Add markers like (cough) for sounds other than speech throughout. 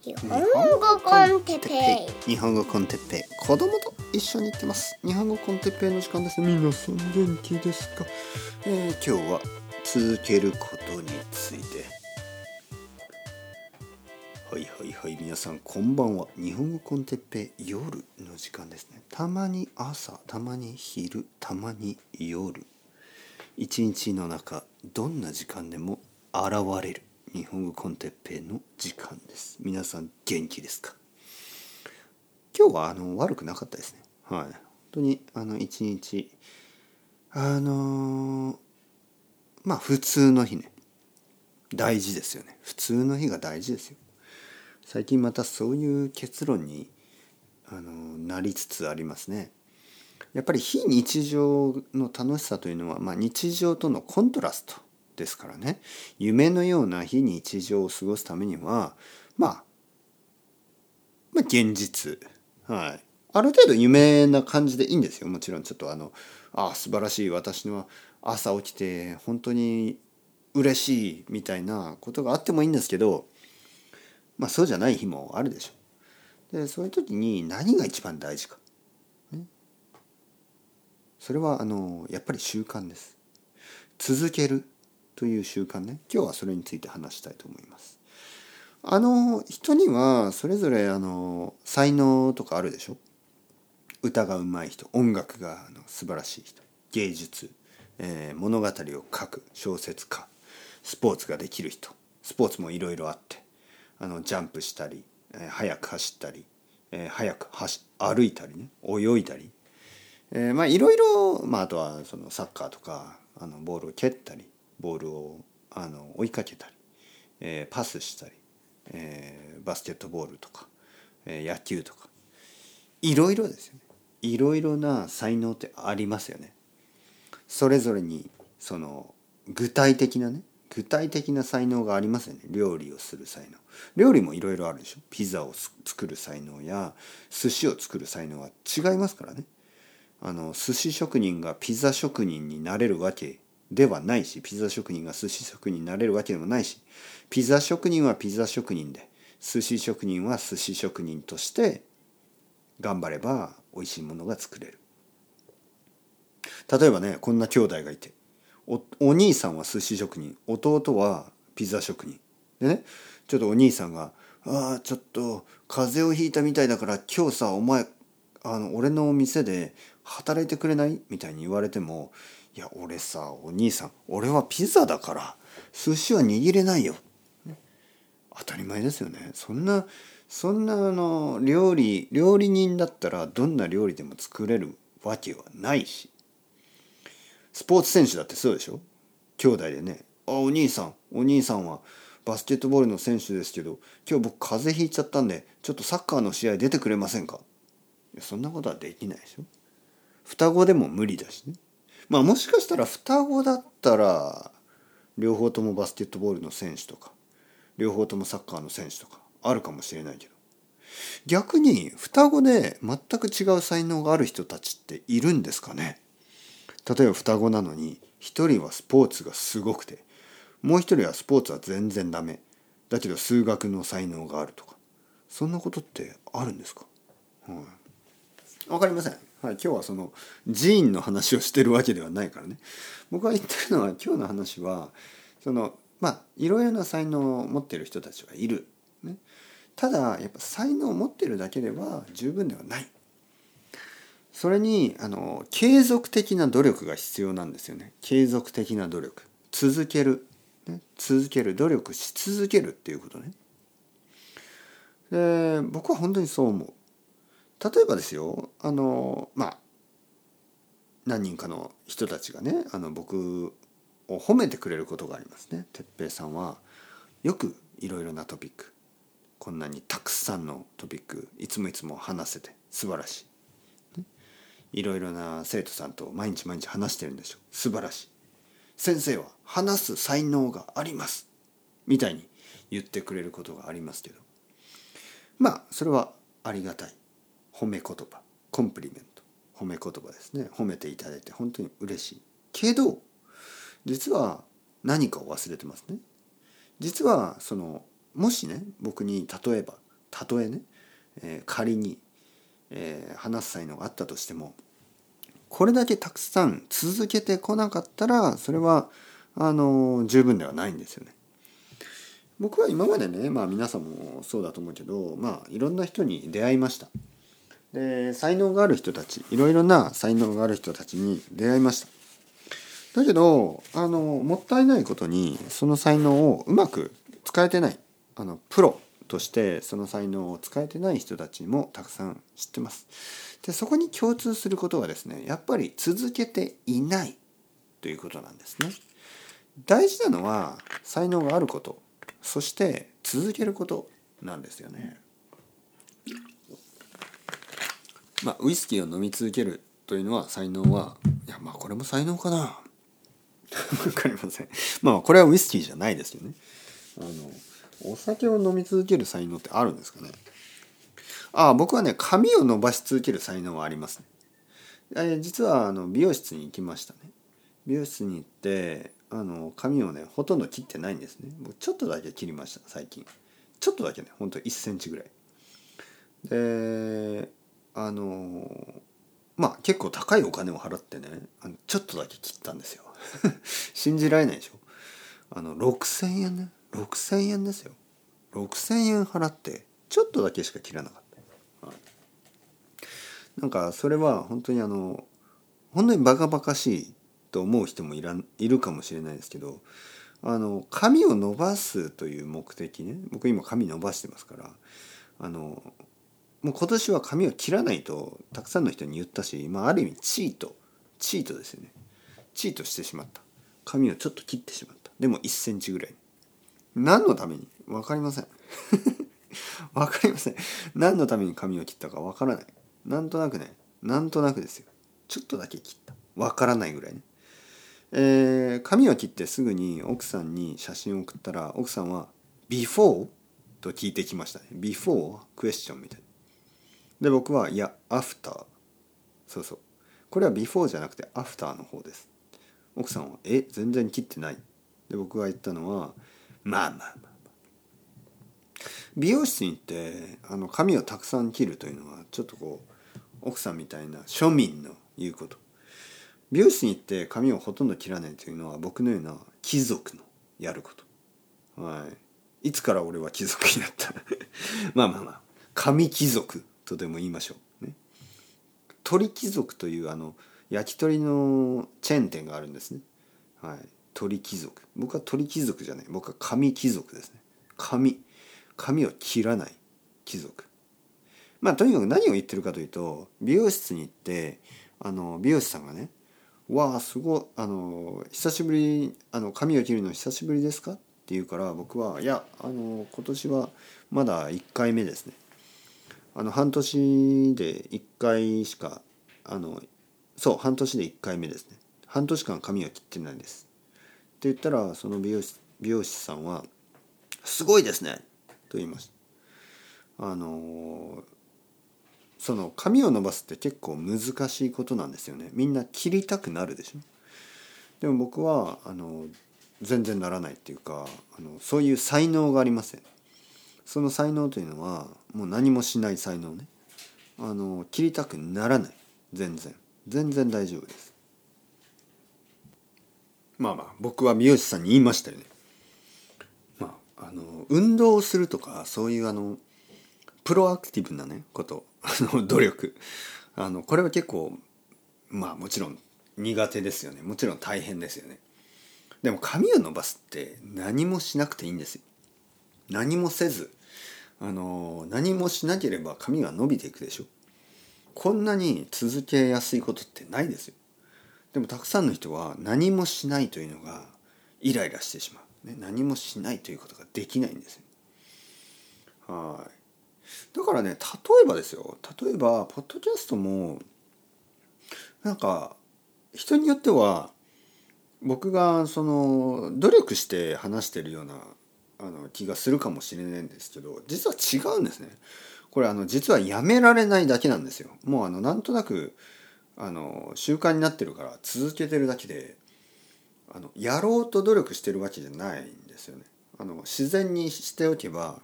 日本語コンテッペイ。日本語コンテッペイ。子供と一緒に行ってます。日本語コンテッペイの時間です。皆さん元気ですか、えー、今日は続けることについて。はいはいはい。皆さんこんばんは。日本語コンテッペイ夜の時間ですね。たまに朝たまに昼たまに夜。一日の中どんな時間でも現れる日本語コンテッペイの時間です。皆さん元気ですか？今日はあの悪くなかったですね。はい。本当にあの一日あのーまあ普通の日ね。大事ですよね。普通の日が大事ですよ。最近またそういう結論にあのなりつつありますね。やっぱり非日常の楽しさというのは、まあ、日常とのコントラストですからね。夢のような非日常を過ごすためにはまあまあ現実。はい。ある程度夢な感じでいいんですよ。もちろんちょっとあのああ素晴らしい私の朝起きて本当に嬉しいみたいなことがあってもいいんですけどまあそうじゃない日もあるでしょ。でそういう時に何が一番大事か、ね、それはあのやっぱり習慣です。続ける。という習慣ね。今日はそれについて話したいと思います。あの人にはそれぞれあの才能とかあるでしょ？歌がうまい人音楽があの素晴らしい人芸術、えー、物語を書く小説家スポーツができる人スポーツもいろいろあってあのジャンプしたり、えー、速く走ったり、えー、速く走歩いたりね泳いだり、えー、まあいろいろ、まあ、あとはそのサッカーとかあのボールを蹴ったりボールをあの追いかけたり、えー、パスしたり、えー、バスケットボールとか、えー、野球とか。いろいろですよね。いろいろな才能ってありますよね。それぞれにその具体的なね具体的な才能がありますよね。料理をする才能。料理もいろいろあるでしょ。ピザを作る才能や寿司を作る才能は違いますからね。あの寿司職人がピザ職人になれるわけではないしピザ職人が寿司職人になれるわけでもないしピザ職人はピザ職人で寿司職人は寿司職人として頑張れば美味しいものが作れる例えばねこんな兄弟がいておお兄さんは寿司職人弟はピザ職人でねちょっとお兄さんが「ああちょっと風邪をひいたみたいだから今日さお前あの俺の店で働いてくれない?」みたいに言われても「いや俺さお兄さん俺はピザだから寿司は握れないよ」当たり前ですよね。そんなそんなあの料理料理人だったらどんな料理でも作れるわけはないし。スポーツ選手だってそうでしょ？兄弟でね「あお兄さんお兄さんはバスケットボールの選手ですけど今日僕風邪ひいちゃったんでちょっとサッカーの試合出てくれませんか?」そんなことはできないでしょ。双子でも無理だしね。まあもしかしたら双子だったら両方ともバスケットボールの選手とか両方ともサッカーの選手とかあるかもしれないけど。逆に双子で全く違う才能がある人たちっているんですかね。例えば双子なのに一人はスポーツがすごくてもう一人はスポーツは全然ダメ。だけど数学の才能があるとか。そんなことってあるんですか、はい、分かりません、はい、今日はその寺院の話をしてるわけではないからね。僕が言ってるのは今日の話はそのまあいろいろな才能を持ってる人たちはいる、ね、ただやっぱ才能を持ってるだけでは十分ではない。それにあの継続的な努力が必要なんですよね。継続的な努力。続ける、ね、続ける。努力し続けるっていうことね。で僕は本当にそう思う。例えばですよあのまあ何人かの人たちがねあの僕を褒めてくれることがありますね。哲平さんはよくいろいろなトピックこんなにたくさんのトピックいつもいつも話せて素晴らしい。いろいろな生徒さんと毎日毎日話してるんでしょ。う素晴らしい。先生は話す才能があります。みたいに言ってくれることがありますけど。まあそれはありがたい。褒め言葉。コンプリメント。褒め言葉ですね。褒めていただいて本当に嬉しい。けど実は何かを忘れてますね。実はそのもしね僕に例えばたとえね、えー、仮に、えー、話す才能があったとしてもこれだけたくさん続けてこなかったらそれはあの十分ではないんですよね。僕は今までねまあ皆さんもそうだと思うけどまあいろんな人に出会いました。で才能がある人たちいろいろな才能がある人たちに出会いました。だけどあのもったいないことにその才能をうまく使えてないあのプロとしてその才能を使えてない人たちもたくさん知ってます。でそこに共通することはですねやっぱり続けていないということなんですね。大事なのは才能があることそして続けることなんですよね。まあウイスキーを飲み続けるというのは才能はいやまあこれも才能かな。(laughs) わかりません。まあこれはウイスキーじゃないですよね。あのお酒を飲み続ける才能ってあるんですかね。ああ僕はね髪を伸ばし続ける才能はありますね。え実はあの美容室に行きましたね。美容室に行ってあの髪をねほとんど切ってないんですね。僕ちょっとだけ切りました最近。ちょっとだけねほんと1センチぐらい。であのまあ結構高いお金を払ってねあのちょっとだけ切ったんですよ。(laughs) 信じられないでしょ。あの6,000円ね。6,000円ですよ。6,000円払ってちょっとだけしか切らなかった、はい、なんかそれは本当にあの本当にバカバカしいと思う人もいらいるかもしれないですけどあの髪を伸ばすという目的ね。僕今髪伸ばしてますからあのもう今年は髪を切らないとたくさんの人に言ったし、まあ、ある意味チート。チートですよね。チートしてしまった。髪をちょっと切ってしまった。でも1センチぐらい。何のために？分かりません。(laughs) 分かりません。何のために髪を切ったか分からない。なんとなくね。なんとなくですよ。ちょっとだけ切った。分からないぐらいね。えー、髪を切ってすぐに奥さんに写真を送ったら奥さんは「before?」と聞いてきましたね「before?」クエスチョンみたいな。で僕はいや「after」そうそう。これは before じゃなくて after の方です。奥さんは「え全然切ってない」で僕が言ったのは「まあまあまあまあ」美容室に行ってあの髪をたくさん切るというのはちょっとこう奥さんみたいな庶民の言うこと。美容室に行って髪をほとんど切らないというのは僕のような貴族のやること。はい。いつから俺は貴族になった？(laughs) まあまあまあ。髪貴族。とでも言いましょうね鳥貴族というあの焼き鳥のチェーン店があるんですね。はい。鳥貴族。僕は鳥貴族じゃない。僕は紙貴族ですね。紙。髪を切らない貴族。まあとにかく何を言ってるかというと美容室に行ってあの美容師さんがね「わあすごいあの久しぶりあの髪を切るの久しぶりですか?」って言うから僕は「いやあの今年はまだ1回目ですね」あの半年で1回しかあのそう半年で1回目ですね。半年間髪は切ってないです。って言ったらその美容師美容師さんは「すごいですね」と言いましたあのその髪を伸ばすって結構難しいことなんですよね。みんな切りたくなるでしょ。でも僕はあの全然ならないっていうかあのそういう才能がありません。その才能というのはもう何もしない才能ね。あの切りたくならない。全然。全然大丈夫です。まあまあ僕は美容師さんに言いましたよね。まああの運動をするとかそういうあのプロアクティブなねことあの努力。あのこれは結構まあもちろん苦手ですよね。もちろん大変ですよね。でも髪を伸ばすって何もしなくていいんですよ。何もせずあの何もしなければ髪が伸びていくでしょ。こんなに続けやすいことってないですよ。でもたくさんの人は何もしないというのがイライラしてしまう、ね、何もしないということができないんですよ。はい。だからね例えばですよ。例えばポッドキャストもなんか人によっては僕がその努力して話してるようなあの気がするかもしれないんですけど実は違うんですね。これあの実はやめられないだけなんですよ。もうあのなんとなくあの習慣になってるから続けてるだけであのやろうと努力してるわけじゃないんですよね。あの自然にしておけば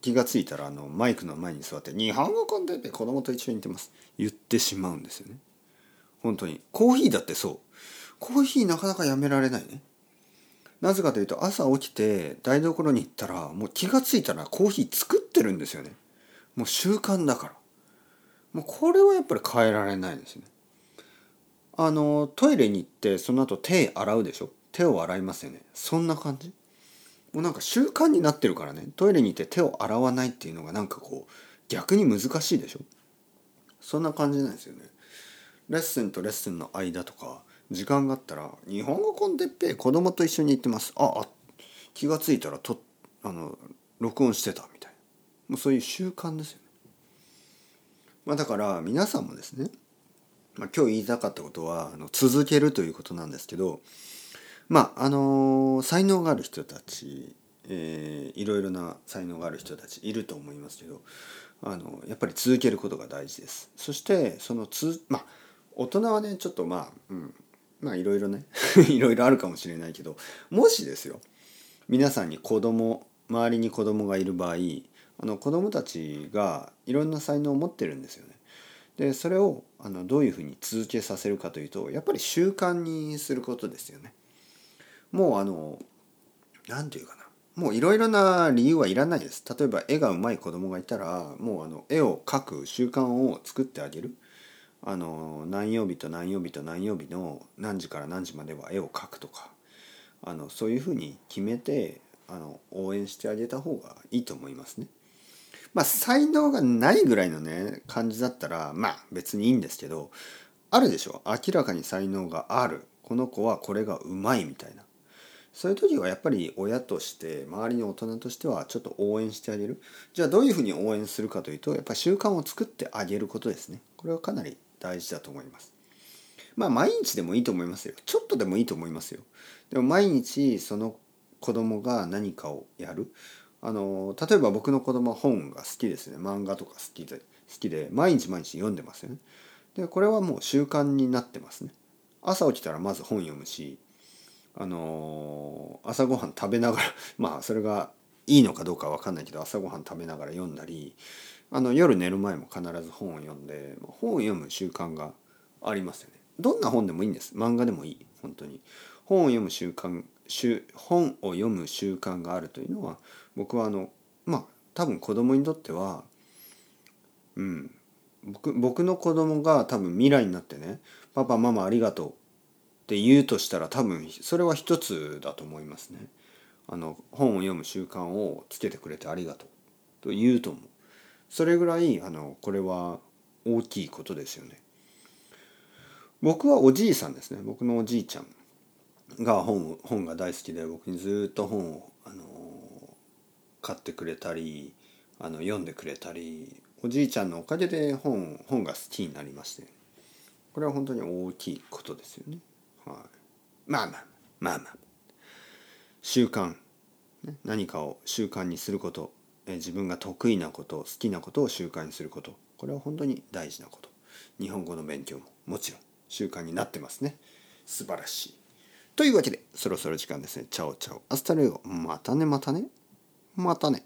気がついたらあのマイクの前に座って「日本語コンテッペ子供と一緒に行ってます」言ってしまうんですよね本当にコーヒーだってそうコーヒーなかなかやめられないねなぜかというと朝起きて台所に行ったらもう気がついたらコーヒー作ってるんですよね。もう習慣だから。もうこれはやっぱり変えられないですね。あのトイレに行ってその後手洗うでしょ？手を洗いますよね。そんな感じ。もうなんか習慣になってるからね。トイレに行って手を洗わないっていうのがなんかこう逆に難しいでしょ？そんな感じなんですよね。レッスンとレッスンの間とか時間があったら「日本語コンテッペイ子供と一緒に行ってます」ああ気が付いたらとあの録音してたみたいな。もうそういう習慣ですよね、まあ、だから皆さんもですね、まあ、今日言いたかったことはあの続けるということなんですけどまああの才能がある人たち、えー、いろいろな才能がある人たちいると思いますけどあのやっぱり続けることが大事です。そしてそのつまあ大人はねちょっとまあ、うん、まあいろいろね (laughs) いろいろあるかもしれないけどもしですよ皆さんに子供周りに子供がいる場合あの子供たちがいろんな才能を持ってるんですよね。でそれをあのどういうふうに続けさせるかというとやっぱり習慣にすることですよね。もうあの何て言うかなもういろいろな理由はいらないです。例えば絵がうまい子供がいたらもうあの絵を描く習慣を作ってあげる。あの何曜日と何曜日と何曜日の何時から何時までは絵を描くとかあのそういうふうに決めてあの応援してあげた方がいいと思いますね。まあ才能がないぐらいのね感じだったらまあ別にいいんですけどあるでしょ？明らかに才能がある。この子はこれがうまいみたいな。そういう時はやっぱり親として周りの大人としてはちょっと応援してあげる。じゃあどういうふうに応援するかというとやっぱり習慣を作ってあげることですね。これはかなり大事だと思います。まあ毎日でもいいと思いますよ。ちょっとでもいいと思いますよ。でも毎日その子供が何かをやる。あの例えば僕の子供は本が好きですね。漫画とか好きで好きで毎日毎日読んでますよね。でこれはもう習慣になってますね。朝起きたらまず本読むし、あの朝ごはん食べながら (laughs) まあそれがいいのかどうかわかんないけど朝ごはん食べながら読んだりあの夜寝る前も必ず本を読んで本を読む習慣がありますよね。どんな本でもいいんです。漫画でもいい。本当に。本を読む習慣本を読む習慣があるというのは僕はあのまあ多分子供にとってはうん。僕僕の子供が多分未来になってね「パパママありがとう」って言うとしたら多分それは一つだと思いますね。あの本を読む習慣をつけてくれてありがとうと言うと思う。それぐらいあのこれは大きいことですよね。僕はおじいさんですね僕のおじいちゃんが本本が大好きで僕にずっと本をあの買ってくれたりあの読んでくれたりおじいちゃんのおかげで本本が好きになりましてこれは本当に大きいことですよね。はい、まあまあまあまあ習慣。何かを習慣にすること。自分が得意なこと好きなことを習慣にすること。これは本当に大事なこと。日本語の勉強も。もちろん習慣になってますね。素晴らしい。というわけでそろそろ時間ですね。 Ciao ciao。Hasta luego。またねまたね。またね。